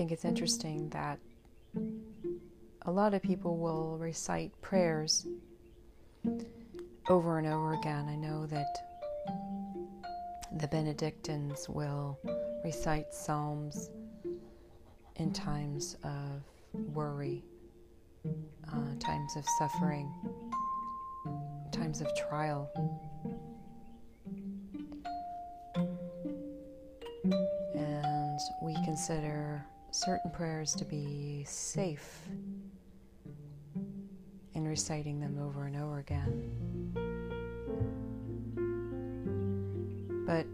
think it's interesting that a lot of people will recite prayers over and over again. I know that the Benedictines will recite Psalms in times of worry, uh, times of suffering, times of trial. And we consider certain prayers to be safe in reciting them over and over again. But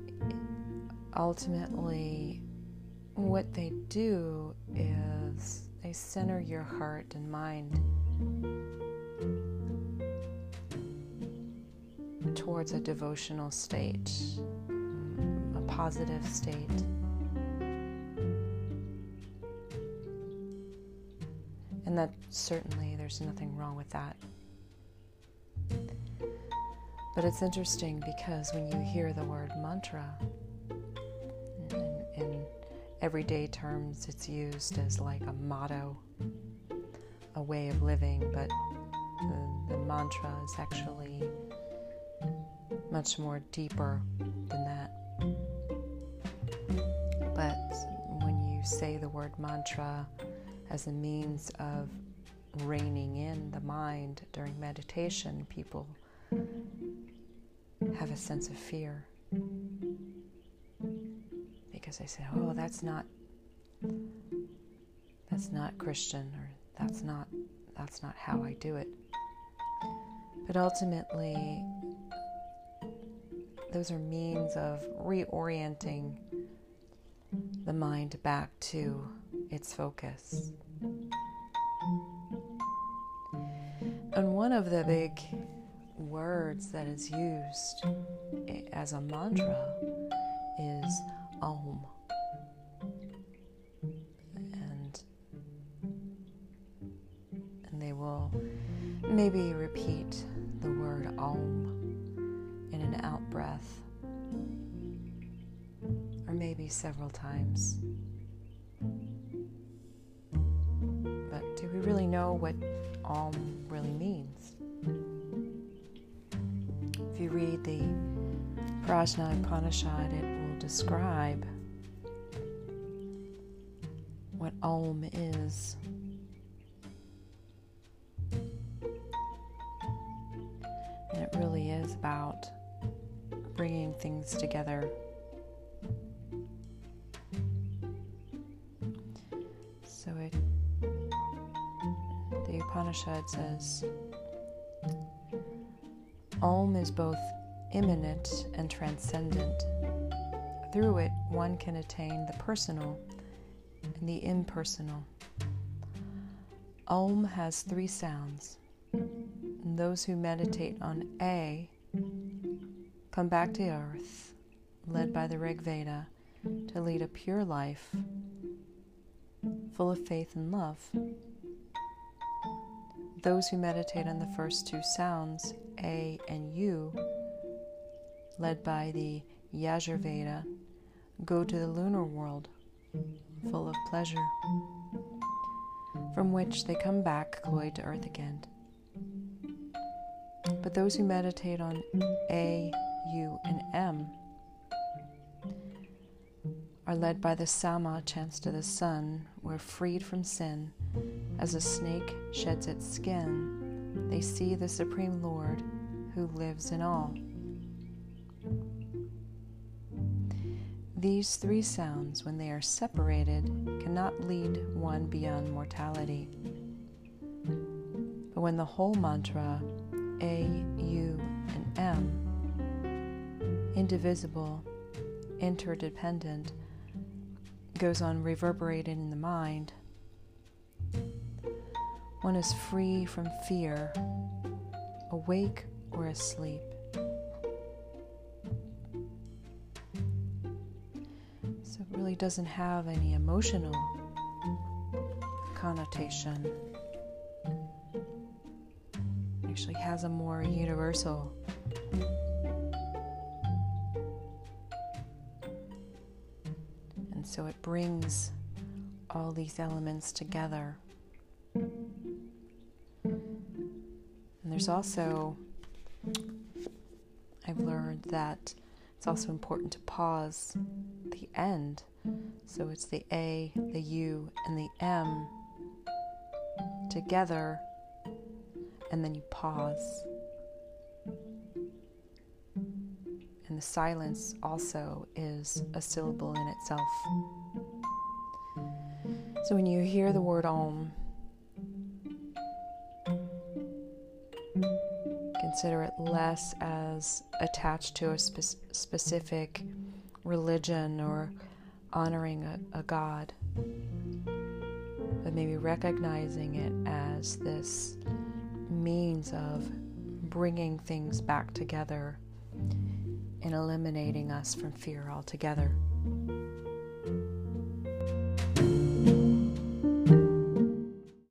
ultimately, what they do is they center your heart and mind towards a devotional state, a positive state. That certainly there's nothing wrong with that. But it's interesting because when you hear the word mantra, in, in everyday terms, it's used as like a motto, a way of living, but the, the mantra is actually much more deeper than that. But when you say the word mantra as a means of reining in the mind during meditation, people have a sense of fear because they say, "Oh, that's not that's not Christian or that's not that's not how I do it." But ultimately those are means of reorienting the mind back to its focus. And one of the big words that is used as a mantra is Om. And, and they will maybe repeat the word Om in an out breath, or maybe several times. Do we really know what Om really means? If you read the Prashna Upanishad, it will describe what Om is. And it really is about bringing things together. So it, Upanishad says, Om is both immanent and transcendent. Through it, one can attain the personal and the impersonal. Om has three sounds. And those who meditate on A come back to earth, led by the Rig Veda, to lead a pure life full of faith and love. Those who meditate on the first two sounds, A and U, led by the Yajurveda, go to the lunar world, full of pleasure, from which they come back cloyed to earth again. But those who meditate on A, U, and M are led by the Sama chants to the sun, where freed from sin, as a snake sheds its skin, they see the Supreme Lord who lives in all. These three sounds, when they are separated, cannot lead one beyond mortality. But when the whole mantra, A, U, and M, indivisible, interdependent, goes on reverberating in the mind, one is free from fear, awake or asleep. So it really doesn't have any emotional connotation. It actually has a more universal and so it brings all these elements together. And there's also, I've learned that it's also important to pause the end. So it's the A, the U, and the M together, and then you pause. And the silence also is a syllable in itself. So when you hear the word Om, consider it less as attached to a spe- specific religion or honoring a, a god, but maybe recognizing it as this means of bringing things back together and eliminating us from fear altogether.